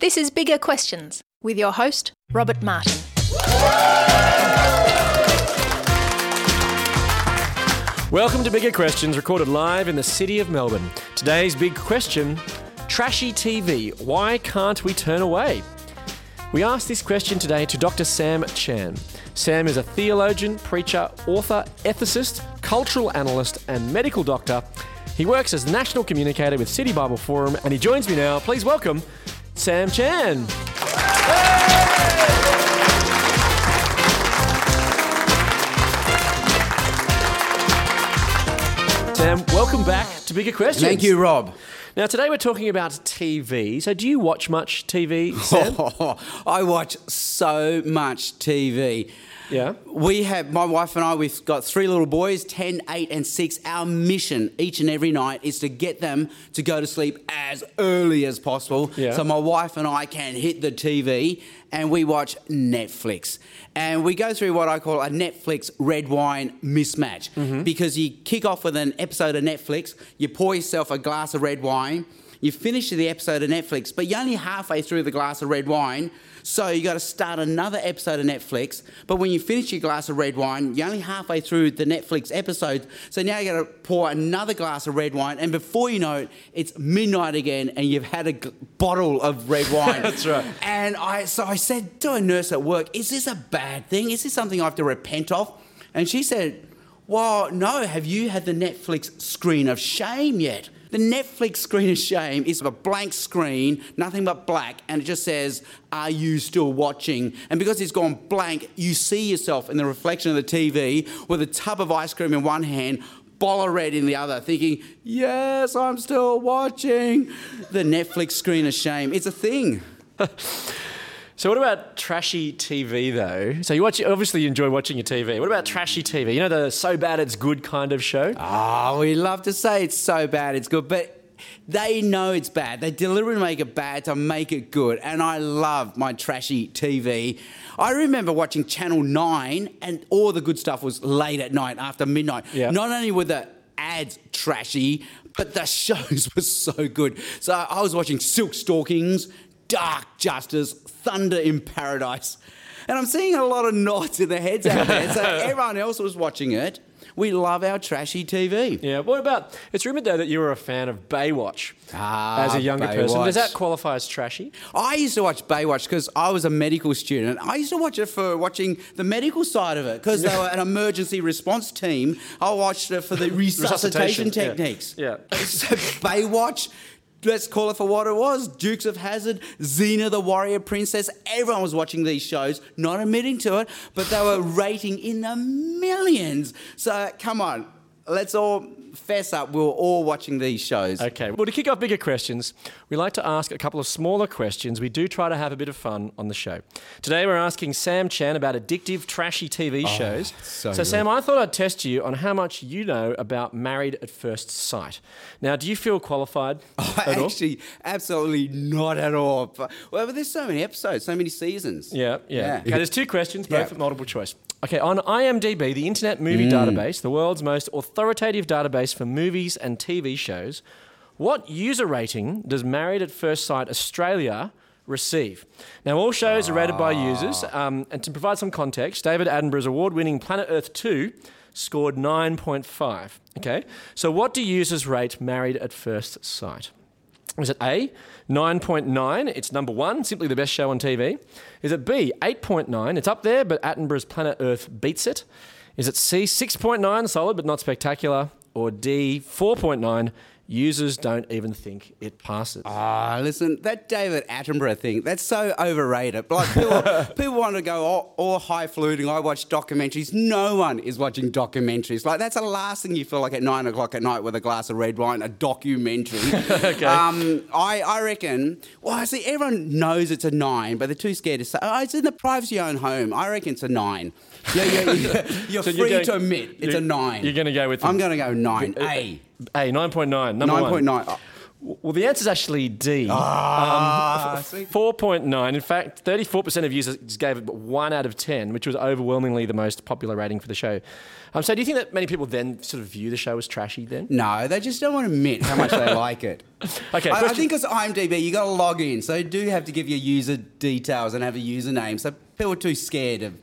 This is Bigger Questions with your host, Robert Martin. Welcome to Bigger Questions, recorded live in the city of Melbourne. Today's big question Trashy TV, why can't we turn away? We asked this question today to Dr. Sam Chan. Sam is a theologian, preacher, author, ethicist, cultural analyst, and medical doctor. He works as national communicator with City Bible Forum, and he joins me now. Please welcome Sam Chan. Sam, welcome back to Bigger Questions. Thank you, Rob. Now, today we're talking about TV. So, do you watch much TV, Sam? I watch so much TV. Yeah. We have, my wife and I, we've got three little boys 10, 8, and 6. Our mission each and every night is to get them to go to sleep as early as possible. Yeah. So my wife and I can hit the TV and we watch Netflix. And we go through what I call a Netflix red wine mismatch Mm-hmm. because you kick off with an episode of Netflix, you pour yourself a glass of red wine. You finish the episode of Netflix, but you're only halfway through the glass of red wine, so you got to start another episode of Netflix. But when you finish your glass of red wine, you're only halfway through the Netflix episode, so now you got to pour another glass of red wine, and before you know it, it's midnight again, and you've had a g- bottle of red wine. That's right. And I, so I said to a nurse at work, "Is this a bad thing? Is this something I have to repent of?" And she said, well, no, have you had the Netflix screen of shame yet? The Netflix screen of shame is a blank screen, nothing but black, and it just says, Are you still watching? And because it's gone blank, you see yourself in the reflection of the TV with a tub of ice cream in one hand, boller red in the other, thinking, Yes, I'm still watching. The Netflix screen of shame. It's a thing. So, what about trashy TV though? So, you watch, obviously, you enjoy watching your TV. What about trashy TV? You know, the so bad it's good kind of show? Oh, we love to say it's so bad, it's good, but they know it's bad. They deliberately make it bad to make it good. And I love my trashy TV. I remember watching Channel 9, and all the good stuff was late at night after midnight. Yeah. Not only were the ads trashy, but the shows were so good. So I was watching Silk Stalkings, Dark Justice, Thunder in Paradise. And I'm seeing a lot of nods in the heads out there. So everyone else was watching it. We love our trashy TV. Yeah. What about? It's rumored though that you were a fan of Baywatch Ah, as a younger person. Does that qualify as trashy? I used to watch Baywatch because I was a medical student. I used to watch it for watching the medical side of it because they were an emergency response team. I watched it for the resuscitation, Resuscitation, yeah. techniques. Yeah. So Baywatch, let's call it for what it was Dukes of Hazzard, Xena the Warrior Princess. Everyone was watching these shows, not admitting to it, but they were rating in the millions. So come on, let's all fess up. We were all watching these shows. Okay. Well, to kick off bigger questions, we like to ask a couple of smaller questions. We do try to have a bit of fun on the show. Today, we're asking Sam Chan about addictive, trashy TV shows. Oh, so so. Sam, I thought I'd test you on how much you know about Married at First Sight. Now, do you feel qualified all? Actually, absolutely not at all. But, well, but there's so many episodes, so many seasons. Yeah, yeah. Yeah. Okay, there's two questions, both Yeah. multiple choice. Okay, on IMDb, the Internet Movie Mm. Database, the world's most authoritative database for movies and TV shows, what user rating does Married at First Sight Australia receive? Now, all shows are rated by users, um, and to provide some context, David Attenborough's award winning Planet Earth 2 scored 9.5. Okay, so what do users rate Married at First Sight? Is it A, 9.9, it's number one, simply the best show on TV? Is it B, 8.9, it's up there, but Attenborough's Planet Earth beats it? Is it C, 6.9, solid but not spectacular? Or D, 4.9, users don't even think it passes? Ah, listen, that David Attenborough thing, that's so overrated. Like people, people want to go all, all highfalutin. I watch documentaries. No one is watching documentaries. Like that's the last thing you feel like at nine o'clock at night with a glass of red wine, a documentary. Okay. Um, I, I reckon. Well, I see everyone knows it's a nine, but they're too scared to say. Oh, it's in the privacy of your own home. I reckon it's a nine. Yeah, yeah, yeah. You're So free you're going- to admit it's a nine. you're gonna go with I'm going to go nine. A. A, 9.9, number Nine one. point. Well, the answer is actually D. Ah, Um, 4.9. In fact, 34% of users gave it 1 out of 10, which was overwhelmingly the most popular rating for the show. Um, so, do you think that many people then sort of view the show as trashy then? No, they just don't want to admit how much they like it. Okay, I, I think it's IMDb. You got to log in, so you do have to give your user details and have a username. So people are too scared of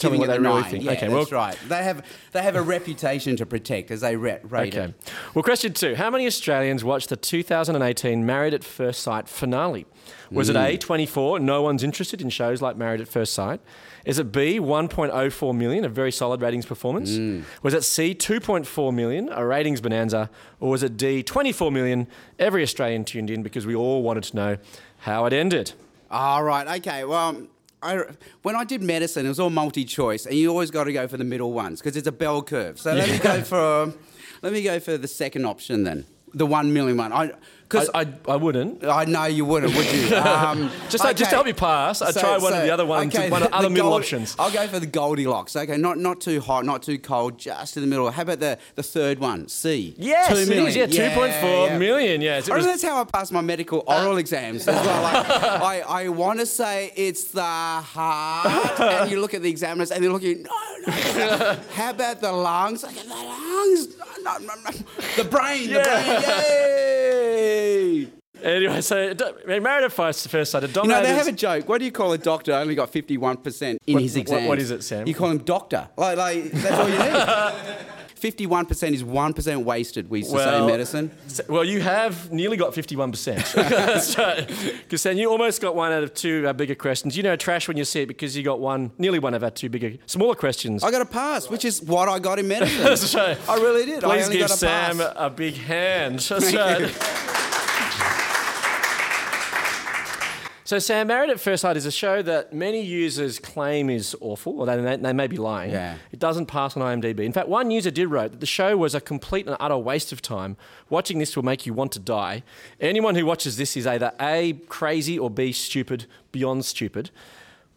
Tell me what they the really nine. think. Yeah, Okay, that's well- right. They have they have a reputation to protect as they ra- rate Okay. it. Well, question two. How many Australians watched the 2018 Married at First Sight finale? Was it A, mm. 24, no one's interested in shows like Married at First Sight? Is it B, 1.04 million, a very solid ratings performance? Mm. Was it C, 2.4 million, a ratings bonanza? Or was it D, 24 million, every Australian tuned in because we all wanted to know how it ended? All right. Okay. Well. I, when I did medicine, it was all multi-choice, and you always got to go for the middle ones because it's a bell curve. So let me go for let me go for the second option then, the one million one. I, because I, I wouldn't. I know you wouldn't, would you? Um, Just, uh, just to help you pass, I'd try one of the other ones, one of the other middle Gold- options. I'll go for the Goldilocks. Okay, not not too hot, not too cold, just in the middle. How about the, the third one? C. Yes, Two is, million. yeah, 2.4 yeah. million, yes. I was- that's how I passed my medical oral exams as well. Like, I, I want to say it's the heart, and you look at the examiners and they're looking, no, no. How about the lungs? I the lungs, no, no, the brain, the brain, yay! Anyway, so uh, Married at First First Sight, You know, they have a joke. What do you call a doctor only got 51% in What- his what- exam? what is it, Sam? You call him doctor. Like, like that's all you need. 51% is 1% wasted, we used to say in medicine. Well, you have nearly got 51%. Because then you almost got one out of two uh, bigger questions. You know trash when you see it because you got one, nearly one out of two bigger, smaller questions. I got a pass, which is what I got in medicine. That's right. I really did. I Please only give got a Sam pass. a big hand. So, Sam, Married at First Sight is a show that many users claim is awful, or they, they, may be lying. Yeah. It doesn't pass on IMDb. In fact, one user did write that the show was a complete and utter waste of time. Watching this will make you want to die. Anyone who watches this is either A, crazy, or B, stupid, beyond stupid.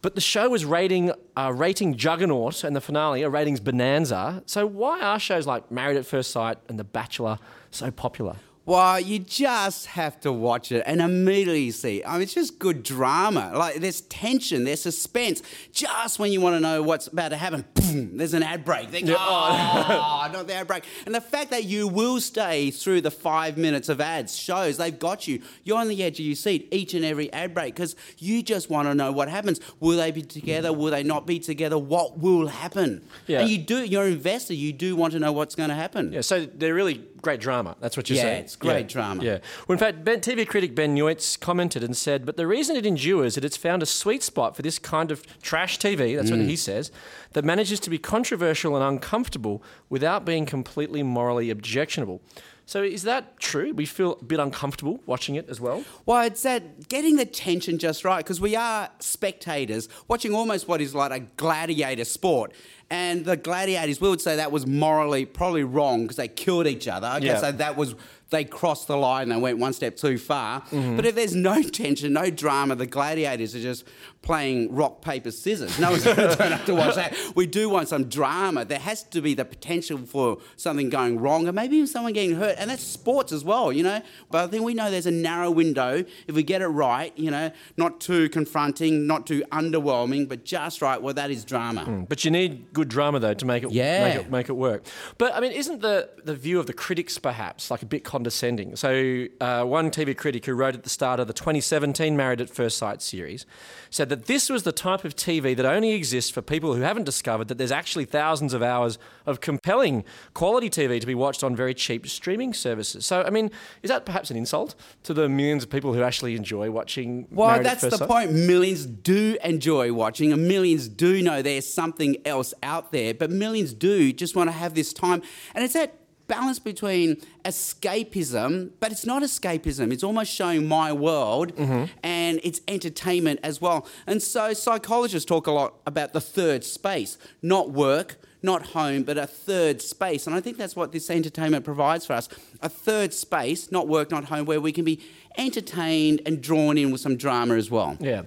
But the show was rating, uh, rating Juggernaut and the finale, a ratings bonanza. So, why are shows like Married at First Sight and The Bachelor so popular? Well, you just have to watch it and immediately see. I mean, it's just good drama. Like there's tension, there's suspense. Just when you want to know what's about to happen, boom, there's an ad break. They go, oh, ah, not the ad break. And the fact that you will stay through the five minutes of ads shows they've got you. You're on the edge of your seat each and every ad break because you just want to know what happens. Will they be together? Will they not be together? What will happen? Yeah. And you do. You're an investor. You do want to know what's going to happen. Yeah, so they're really great drama. That's what you're Yeah, saying. it's great drama. Yeah. Well, in fact, ben, TV critic Ben Neutze commented and said, "But the reason it endures is that it's found a sweet spot for this kind of trash TV. That's Mm. what he says. That manages to be controversial and uncomfortable without being completely morally objectionable." So is that true? We feel a bit uncomfortable watching it as well. Well, it's that getting the tension just right because we are spectators watching almost what is like a gladiator sport. And the gladiators, we would say that was morally probably wrong because they killed each other. Okay, Yeah. so that was, they crossed the line, they went one step too far. Mm-hmm. But if there's no tension, no drama, the gladiators are just playing rock, paper, scissors. No one's going to turn up to watch that. We do want some drama. There has to be the potential for something going wrong and maybe even someone getting hurt. And that's sports as well, you know. But I think we know there's a narrow window. If we get it right, you know, not too confronting, not too underwhelming, but just right, well, that is drama. But you need good drama though to make it Yeah. make it make it work. But I mean, isn't the the view of the critics perhaps like a bit condescending? So uh, one TV critic who wrote at the start of the 2017 Married at First Sight series said that this was the type of TV that only exists for people who haven't discovered that there's actually thousands of hours of compelling quality TV to be watched on very cheap streaming services. So I mean, is that perhaps an insult to the millions of people who actually enjoy watching? Well, Married at that's the Sight? point. Millions do enjoy watching, and millions do know there's something else out there, but millions do just want to have this time. And it's that balance between escapism, but it's not escapism. It's almost showing my world Mm-hmm. and it's entertainment as well. And so psychologists talk a lot about the third space, not work. Not home, but a third space. And I think that's what this entertainment provides for us a third space, not work, not home, where we can be entertained and drawn in with some drama as well. Yeah.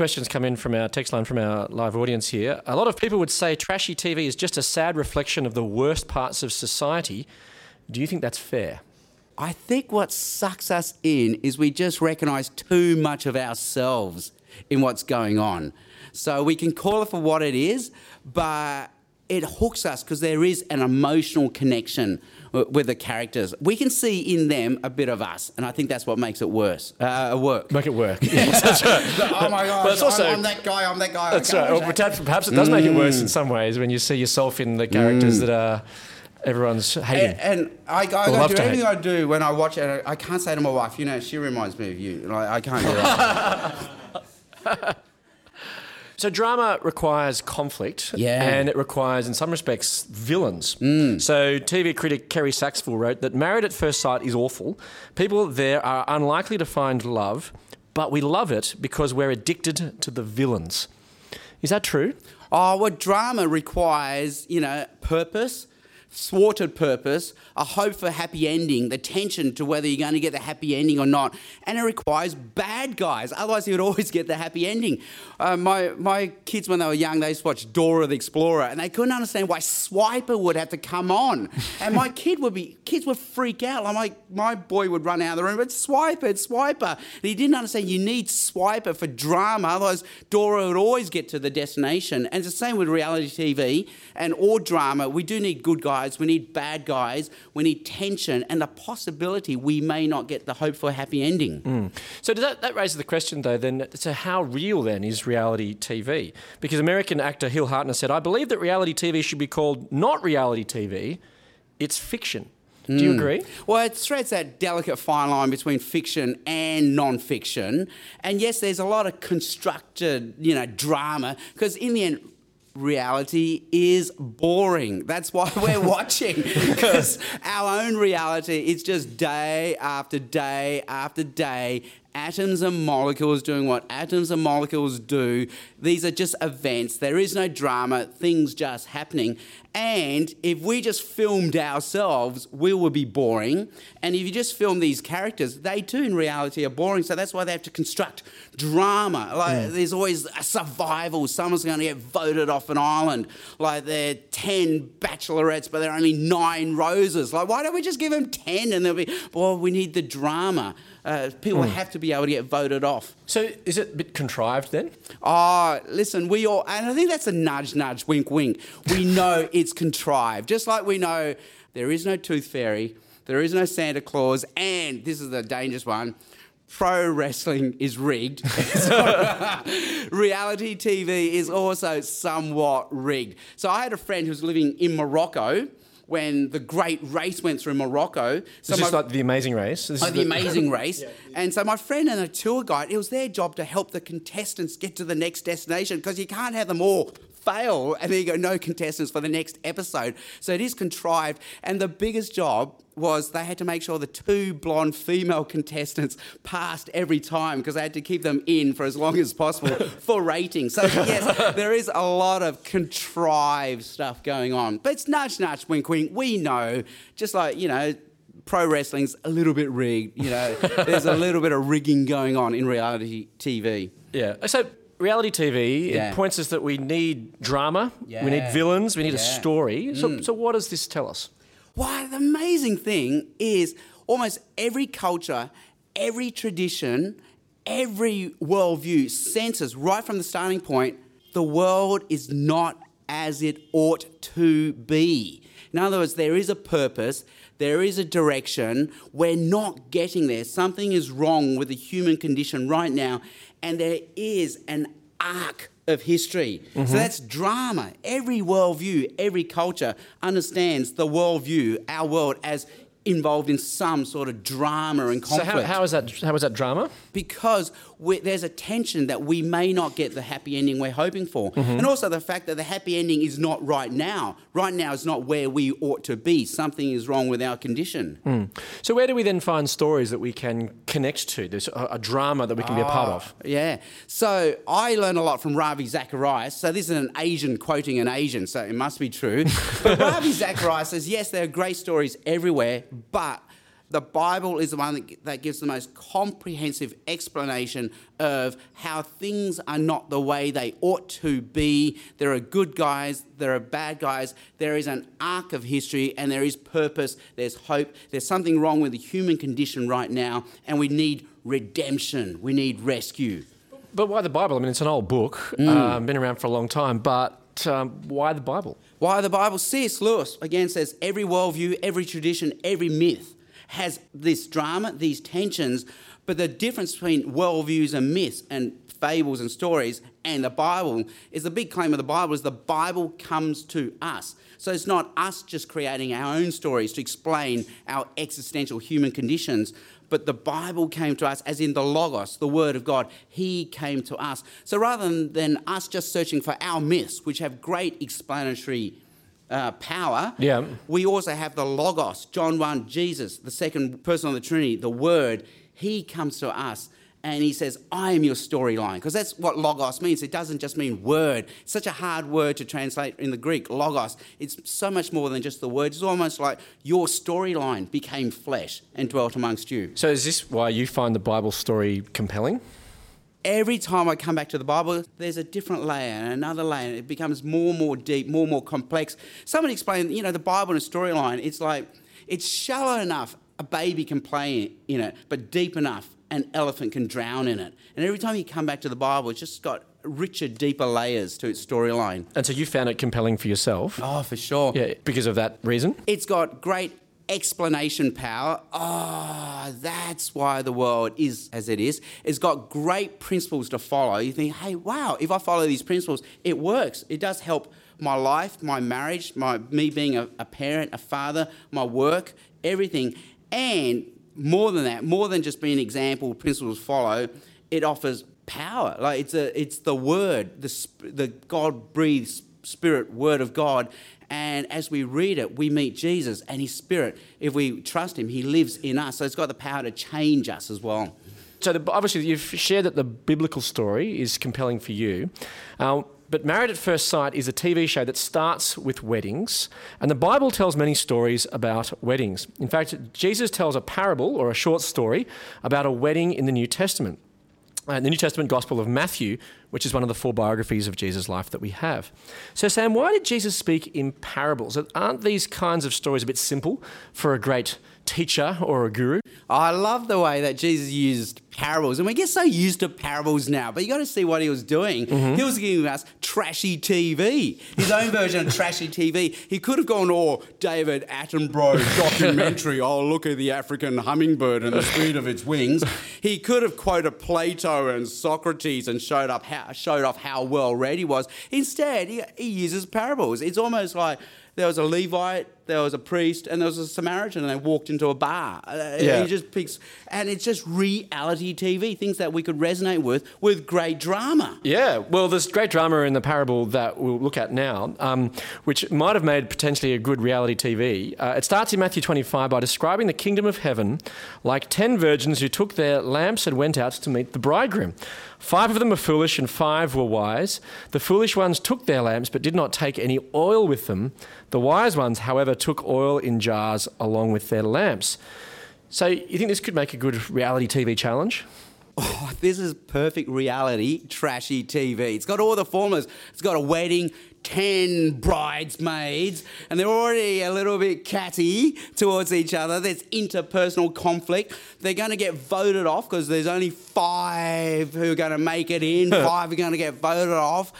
Questions come in from our text line from our live audience here. A lot of people would say trashy TV is just a sad reflection of the worst parts of society. Do you think that's fair? I think what sucks us in is we just recognize too much of ourselves in what's going on. So we can call it for what it is, but it hooks us because there is an emotional connection w- with the characters. We can see in them a bit of us, and I think that's what makes it worse. Uh, work. Make it work. Yes, that's right. oh my God! But it's also- I'm, I'm that guy, I'm that guy. That's right. Or okay. perhaps, perhaps it does make it worse in Mm. some ways when you see yourself in the characters that are everyone's hating. And, and I, I, Or go love do to everything hate. I do when I watch it. I can't say to my wife, you know, she reminds me of you. Like, I can't do that. So drama requires conflict, Yeah. and it requires, in some respects, villains. Mm. So TV critic Kerry Saxful wrote that Married at First Sight is awful. People there are unlikely to find love, but we love it because we're addicted to the villains. Is that true? oh, well, drama requires, you know, purpose, thwarted purpose, a hope for happy ending, the tension to whether you're going to get the happy ending or not, and it requires bad guys. Otherwise, you would always get the happy ending. Uh, my my kids, when they were young, they used to watch Dora the Explorer, and they couldn't understand why Swiper would have to come on. And my kid would be kids would freak out. Like my boy would run out of the room, but Swiper, it's Swiper. And he didn't understand you need Swiper for drama. Otherwise, Dora would always get to the destination. And it's the same with reality TV and all drama. We do need good guys. We need bad guys. We need tension and the possibility we may not get the hope for a happy ending. Mm. So does that, that raises the question, though, then, so how real then is reality TV? Because American actor Hill Hartner said, I believe that reality TV should be called not reality TV, it's fiction. Do you mm. agree? Well, it threads that delicate fine line between fiction and non-fiction. And yes, there's a lot of constructed, you know, drama because in the end, reality is boring. That's why we're watching because our own reality is just day after day after day. Atoms and molecules doing what atoms and molecules do. These are just events. There is no drama, things just happening. And if we just filmed ourselves, we would be boring. And if you just film these characters, they too in reality are boring. So that's why they have to construct drama. Like there's always a survival. Someone's going to get voted off an island. Like there are 10 bachelorettes, but there are only nine roses. Like why don't we just give them 10 and they'll be, well, we need the drama. Uh, people have to be able to get voted off. So is it a bit contrived then? Oh, listen, we all, and I think that's a nudge, nudge, wink, wink. We know it's contrived. Just like we know there is no tooth fairy, there is no Santa Claus, and this is the dangerous one. Pro wrestling is rigged. Reality TV is also somewhat rigged. So I had a friend who was living in Morocco when the great race went through Morocco. So It's just my- like the Amazing Race. This Oh, is the amazing race. And so my friend and a tour guide, it was their job to help the contestants get to the next destination because you can't have them all fail and then you go no contestants for the next episode. So it is contrived. And the biggest job was they had to make sure the two blonde female contestants passed every time because they had to keep them in for as long as possible for ratings. So yes, there is a lot of contrived stuff going on. But it's nudge nudge wink wink. We know, just like, you know, pro wrestling's a little bit rigged. You know, there's a little bit of rigging going on in reality TV. Yeah. So reality TV Yeah. it points us that we need drama, we need villains, we need a story. So, mm. so what does this tell us? Why, the amazing thing is almost every culture, every tradition, every worldview senses right from the starting point the world is not as it ought to be. In other words, there is a purpose, there is a direction. We're not getting there. Something is wrong with the human condition right now, and there is an arc of history. So mm-hmm. that's drama. Every worldview, every culture understands the worldview, our world, as involved in some sort of drama and So conflict how, how is that? How is that drama? because there's a tension that we may not get the happy ending we're hoping for. Mm-hmm. And also the fact that the happy ending is not right now. Right now is not where we ought to be. Something is wrong with our condition. Mm. So where do we then find stories that we can connect to? There's a, a drama that we can be a part ah, of. Yeah. So I learn a lot from Ravi Zacharias. So this is an Asian quoting an Asian, so it must be true. but Ravi Zacharias says, yes, there are great stories everywhere, but The Bible is the one that, that gives the most comprehensive explanation of how things are not the way they ought to be. There are good guys, there are bad guys, there is an arc of history, and there is purpose, there's hope. There's something wrong with the human condition right now, and we need redemption, we need rescue. But why the Bible? I mean, it's an old book, um, been around for a long time, but um, why the Bible? Why the Bible? C.S. Lewis again says every worldview, every tradition, every myth has this drama, these tensions, but the difference between worldviews and myths and fables and stories and the Bible is the big claim of the Bible is the Bible comes to us. So it's not us just creating our own stories to explain our existential human conditions, but the Bible came to us, as in the Logos, the Word of God. He came to us. So rather than, us just searching for our myths, which have great explanatory uh, power, Yeah. we also have the Logos, John 1, Jesus, the second person of the Trinity, the Word. He comes to us and he says, I am your storyline. Because that's what Logos means. It doesn't just mean word. It's such a hard word to translate in the Greek, Logos. It's so much more than just the word. It's almost like your storyline became flesh and dwelt amongst you. So is this why you find the Bible story compelling? Every time I come back to the Bible, there's a different layer and another layer. And it becomes more and more deep, more and more complex. Someone explained, you know, the Bible and a storyline, it's like, it's shallow enough a baby can play in it, but deep enough an elephant can drown in it. And every time you come back to the Bible, it's just got richer, deeper layers to its storyline. And so you found it compelling for yourself? Oh, for sure. Yeah, because of that reason? It's got great explanation power. Oh, that's why the world is as it is. It's got great principles to follow. You think, hey, wow, if I follow these principles, it works. It does help my life, my marriage, my me being a, a parent, a father, my work, everything. And more than that, more than just being an example, principles follow, it offers power. Like it's a, it's the word, the the God breathes spirit, word of God. And as we read it, we meet Jesus and His Spirit. If we trust Him, He lives in us. So it's got the power to change us as well. So the, obviously you've shared that the biblical story is compelling for you. Uh, but Married at First Sight is a TV show that starts with weddings, and the Bible tells many stories about weddings. In fact, Jesus tells a parable or a short story about a wedding in the New Testament. Uh, the New Testament Gospel of Matthew, which is one of the four biographies of Jesus' life that we have. So, Sam, why did Jesus speak in parables? Aren't these kinds of stories a bit simple for a great teacher or a guru? Oh, I love the way that Jesus used parables, and we get so used to parables now. But you got to see what he was doing. Mm-hmm. He was giving us trashy TV, his own version of trashy TV. He could have gone all David Attenborough documentary. oh, look at the African hummingbird and the speed of its wings. He could have quoted Plato and Socrates and showed up how, showed off how well read he was. Instead, he, he uses parables. It's almost like there was a Levite, there was a priest, and there was a Samaritan, and they walked into a bar. Uh, Yeah. He just picks, and it's just reality TV, things that we could resonate with, with great drama. Yeah, well, there's great drama in the parable that we'll look at now, um, which might have made potentially a good reality TV. Uh, it starts in Matthew 25 by describing the kingdom of heaven like ten virgins who took their lamps and went out to meet the bridegroom. Five of them were foolish and five were wise. The foolish ones took their lamps but did not take any oil with them. The wise ones, however, took oil in jars along with their lamps. So, you think this could make a good reality TV challenge? Oh, this is perfect reality, trashy TV. It's got all the formulas. It's got a wedding, 10 bridesmaids, and they're already a little bit catty towards each other. There's interpersonal conflict. They're going to get voted off because there's only five who are going to make it in, five are going to get voted off.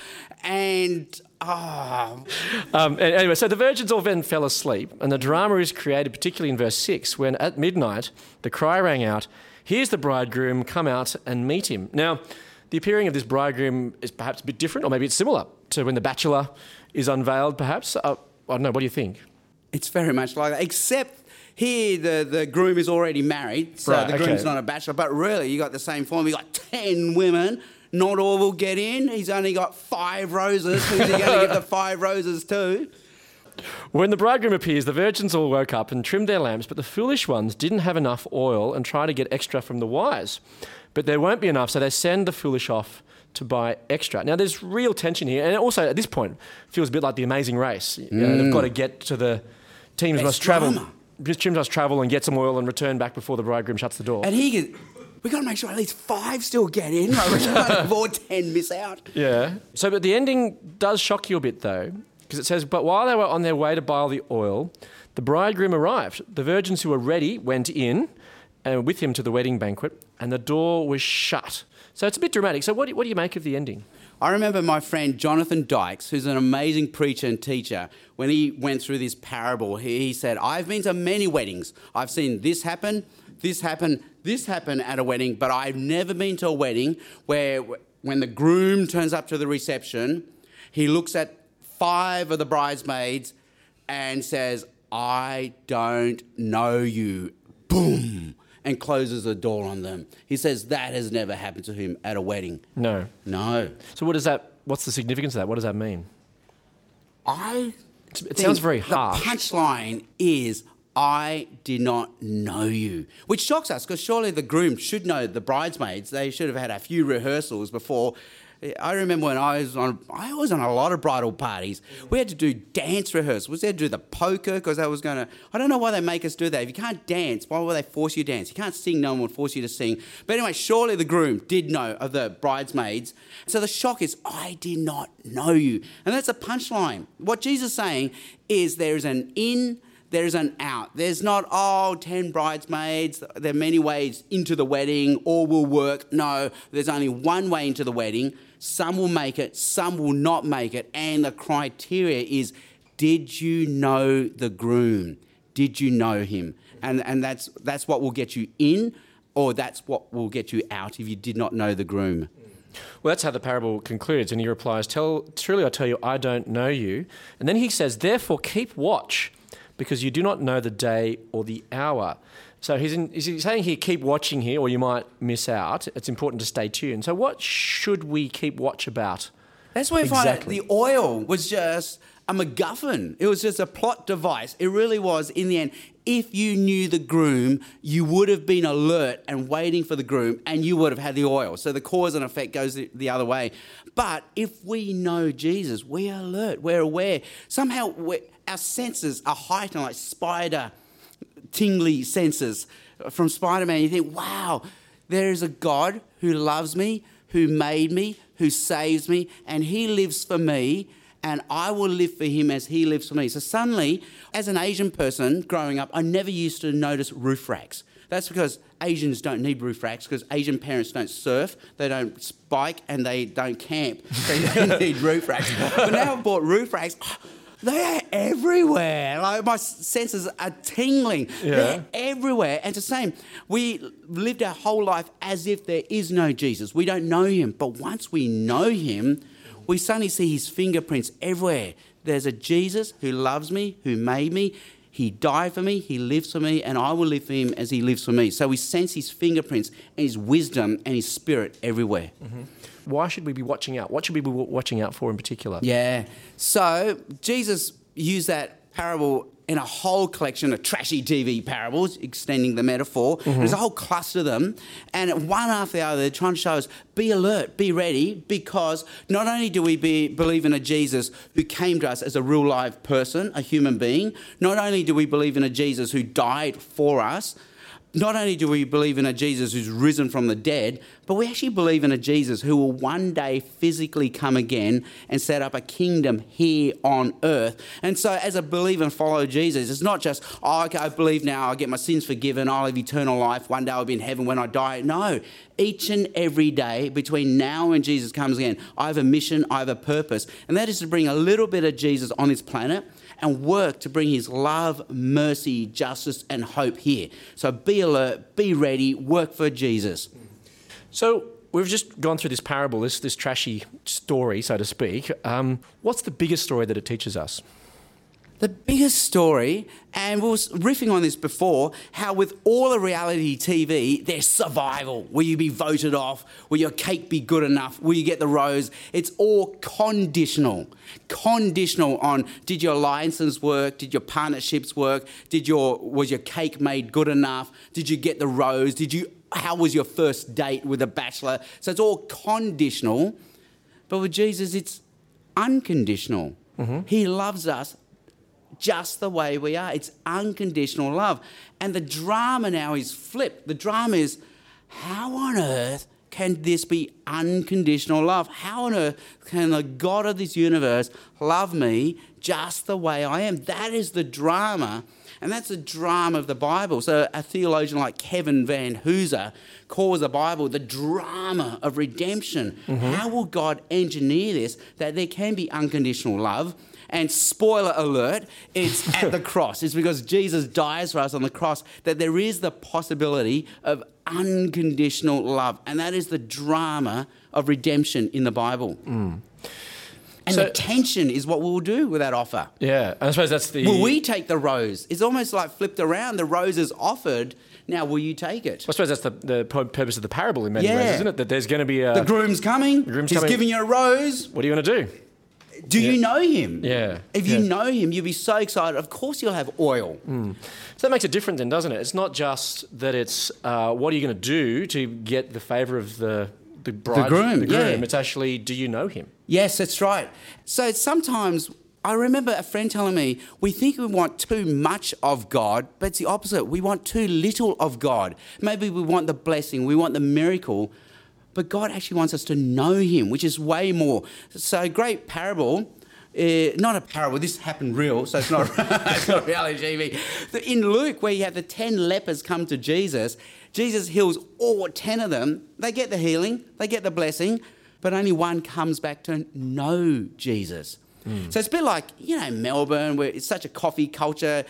And, oh, Um, anyway, so the virgins all then fell asleep, and the drama is created particularly in verse 6 when at midnight the cry rang out, Here's the bridegroom, come out and meet him. Now, the appearing of this bridegroom is perhaps a bit different, or maybe it's similar to when the bachelor is unveiled, perhaps. Uh, I don't know, what do you think? It's very much like that, except here the, the groom is already married, so Right, the groom's okay. not a bachelor. But really, you got the same form. You got ten women. Not all will get in. He's only got five roses. Who's he going to give the five roses to? When the bridegroom appears, the virgins all woke up and trimmed their lamps, but the foolish ones didn't have enough oil and try to get extra from the wise. But there won't be enough, so they send the foolish off to buy extra. Now, there's real tension here, and also at this point, feels a bit like the amazing race. You know, they've mm. got to get to the teams There's must travel. drama. Jim does travel and get some oil and return back before the bridegroom shuts the door. And he gets, we got to make sure at least five still get in. Right? We can't have all ten miss out. Yeah. So, but the ending does shock you a bit, though, because it says, But while they were on their way to buy the oil, the bridegroom arrived. The virgins who were ready went in uh, with him to the wedding banquet, and the door was shut. So it's a bit dramatic. So, what do what do you make of the ending? I remember my friend Jonathan Dykes, who's an amazing preacher and teacher, when he went through this parable, he, he said, I've been to many weddings. I've seen this happen, this happen, this happen at a wedding, but I've never been to a wedding where when the groom turns up to the reception, he looks at five of the bridesmaids and says, I don't know you. Boom. And closes the door on them. He says that has never happened to him at a wedding. No. No. So, what does that? What's the significance of that? What does that mean? I. It sounds very harsh. The punchline is, I did not know you, which shocks us because surely the groom should know the bridesmaids. They should have had a few rehearsals before. I remember when I was on, I was on a lot of bridal parties. We had to do dance rehearsals. We had to do the poker because I was going to. I don't know why they make us do that. If you can't dance, why would they force you to dance? You can't sing, no one would force you to sing. But anyway, surely the groom did know of the bridesmaids. So the shock is, I did not know you, and that's a punchline. What Jesus is saying is there is an in there's an out. There's not, oh, 10 bridesmaids. There are many ways into the wedding, all will work. No, there's only one way into the wedding. Some will make it, some will not make it. And the criteria is did you know the groom? Did you know him? And, and that's, that's what will get you in, or that's what will get you out if you did not know the groom. Well, that's how the parable concludes. And he replies, Tell, Truly I tell you, I don't know you. And then he says, Therefore keep watch, because you do not know the day or the hour. So he's, in, he's saying here, keep watching here, or you might miss out. It's important to stay tuned. So, what should we keep watch about? That's where Exactly. find the oil was just a MacGuffin. It was just a plot device. It really was, in the end. If you knew the groom, you would have been alert and waiting for the groom, and you would have had the oil. So the cause and effect goes the, the other way. But if we know Jesus, we are alert, we're aware. Somehow we're, our senses are heightened like spider tingly senses from Spider Man. You think, wow, there is a God who loves me, who made me, who saves me, and he lives for me, and I will live for him as he lives for me. So suddenly, as an Asian person growing up, I never used to notice roof racks. That's because Asians don't need roof racks because Asian parents don't surf, they don't spike, and they don't camp. So they don't need roof racks. But now I've bought roof racks. They are everywhere. Like my senses are tingling. They're everywhere. And it's the same. We lived our whole life as if there is no Jesus. We don't know him. But once we know him, we suddenly see his fingerprints everywhere. There's a Jesus who loves me, who made me. He died for me, he lives for me, and I will live for him as he lives for me. So we sense his fingerprints and his wisdom and his spirit everywhere. Mm-hmm. Why should we be watching out? What should we be watching out for in particular? Yeah. So Jesus used that parable in a whole collection of trashy TV parables, extending the metaphor. Mm-hmm. There's a whole cluster of them. And one after the other, they're trying to show us be alert, be ready, because not only do we be, believe in a Jesus who came to us as a real live person, a human being, not only do we believe in a Jesus who died for us, not only do we believe in a Jesus who's risen from the dead, but we actually believe in a Jesus who will one day physically come again and set up a kingdom here on earth. And so, as a believer and follow Jesus, it's not just, oh, okay, I believe now, I'll get my sins forgiven, I'll have eternal life, one day I'll be in heaven when I die. No, each and every day between now and Jesus comes again, I have a mission, I have a purpose, and that is to bring a little bit of Jesus on this planet and work to bring his love, mercy, justice, and hope here. So be alert, be ready, work for Jesus. So we've just gone through this parable, this this trashy story, so to speak. Um, what's the biggest story that it teaches us? The biggest story, and we were riffing on this before, how with all the reality TV, there's survival. Will you be voted off? Will your cake be good enough? Will you get the rose? It's all conditional. Conditional on did your license work? Did your partnerships work? Did your was your cake made good enough? Did you get the rose? Did you how was your first date with a bachelor? So it's all conditional. But with Jesus, it's unconditional. Mm-hmm. He loves us just the way we are. It's unconditional love. And the drama now is flipped. The drama is how on earth can this be unconditional love? How on earth can the God of this universe love me just the way I am? That is the drama. And that's the drama of the Bible. So, a theologian like Kevin Vanhoozer calls the Bible the drama of redemption. Mm-hmm. How will God engineer this that there can be unconditional love? And spoiler alert, it's at the cross. It's because Jesus dies for us on the cross that there is the possibility of unconditional love. And that is the drama of redemption in the Bible. Mm. And so, the tension is what we'll do with that offer. Yeah, I suppose that's the. Will we take the rose? It's almost like flipped around. The rose is offered. Now, will you take it? I suppose that's the, the purpose of the parable in many yeah. ways, isn't it? That there's going to be a. The groom's coming. The groom's He's coming. giving you a rose. What are you going to do? Do yeah. you know him? Yeah. If you yeah. know him, you'll be so excited. Of course, you'll have oil. Mm. So that makes it different, then, doesn't it? It's not just that it's uh, what are you going to do to get the favour of the the bride, the groom. The groom. Yeah. It's actually, do you know him? Yes, that's right. So sometimes I remember a friend telling me, we think we want too much of God, but it's the opposite. We want too little of God. Maybe we want the blessing, we want the miracle, but God actually wants us to know Him, which is way more. So, great parable. Uh, not a parable, this happened real, so it's not, it's not reality TV. In Luke, where you have the 10 lepers come to Jesus, Jesus heals all 10 of them. They get the healing, they get the blessing, but only one comes back to know Jesus. Mm. So it's a bit like, you know, Melbourne, where it's such a coffee culture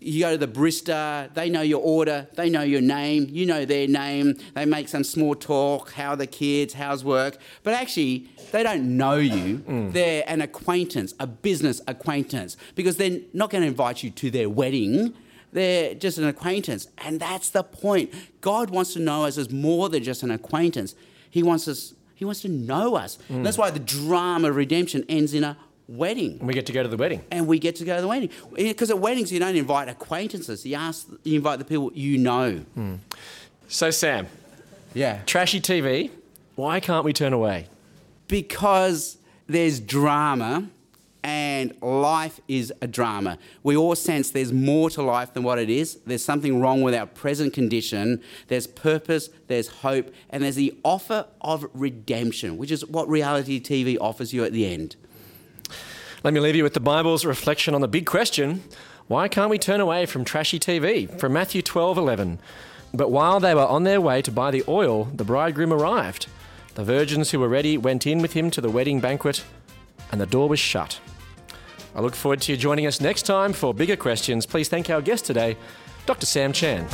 you go to the barista, they know your order, they know your name, you know their name, they make some small talk, how are the kids, how's work, but actually they don't know you. Mm. They're an acquaintance, a business acquaintance, because they're not going to invite you to their wedding. They're just an acquaintance. And that's the point. God wants to know us as more than just an acquaintance. He wants us, he wants to know us. Mm. That's why the drama of redemption ends in a wedding. And we get to go to the wedding. And we get to go to the wedding. Because at weddings, you don't invite acquaintances, you, ask, you invite the people you know. Mm. So, Sam. Yeah. Trashy TV, why can't we turn away? Because there's drama and life is a drama. We all sense there's more to life than what it is. There's something wrong with our present condition. There's purpose, there's hope, and there's the offer of redemption, which is what reality TV offers you at the end. Let me leave you with the Bible's reflection on the big question why can't we turn away from trashy TV? From Matthew 12 11. But while they were on their way to buy the oil, the bridegroom arrived. The virgins who were ready went in with him to the wedding banquet, and the door was shut. I look forward to you joining us next time for bigger questions. Please thank our guest today, Dr. Sam Chan.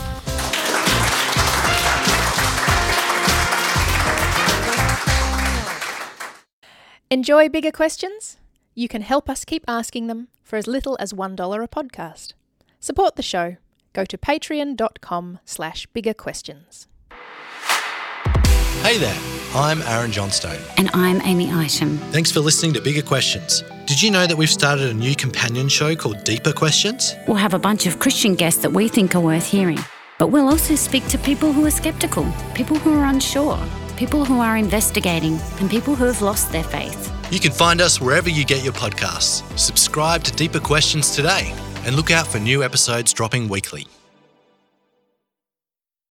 Enjoy bigger questions? You can help us keep asking them for as little as $1 a podcast. Support the show. Go to patreon.com slash bigger questions. Hey there, I'm Aaron Johnstone. And I'm Amy Isham. Thanks for listening to Bigger Questions. Did you know that we've started a new companion show called Deeper Questions? We'll have a bunch of Christian guests that we think are worth hearing. But we'll also speak to people who are skeptical, people who are unsure, people who are investigating, and people who have lost their faith. You can find us wherever you get your podcasts. Subscribe to Deeper Questions today and look out for new episodes dropping weekly.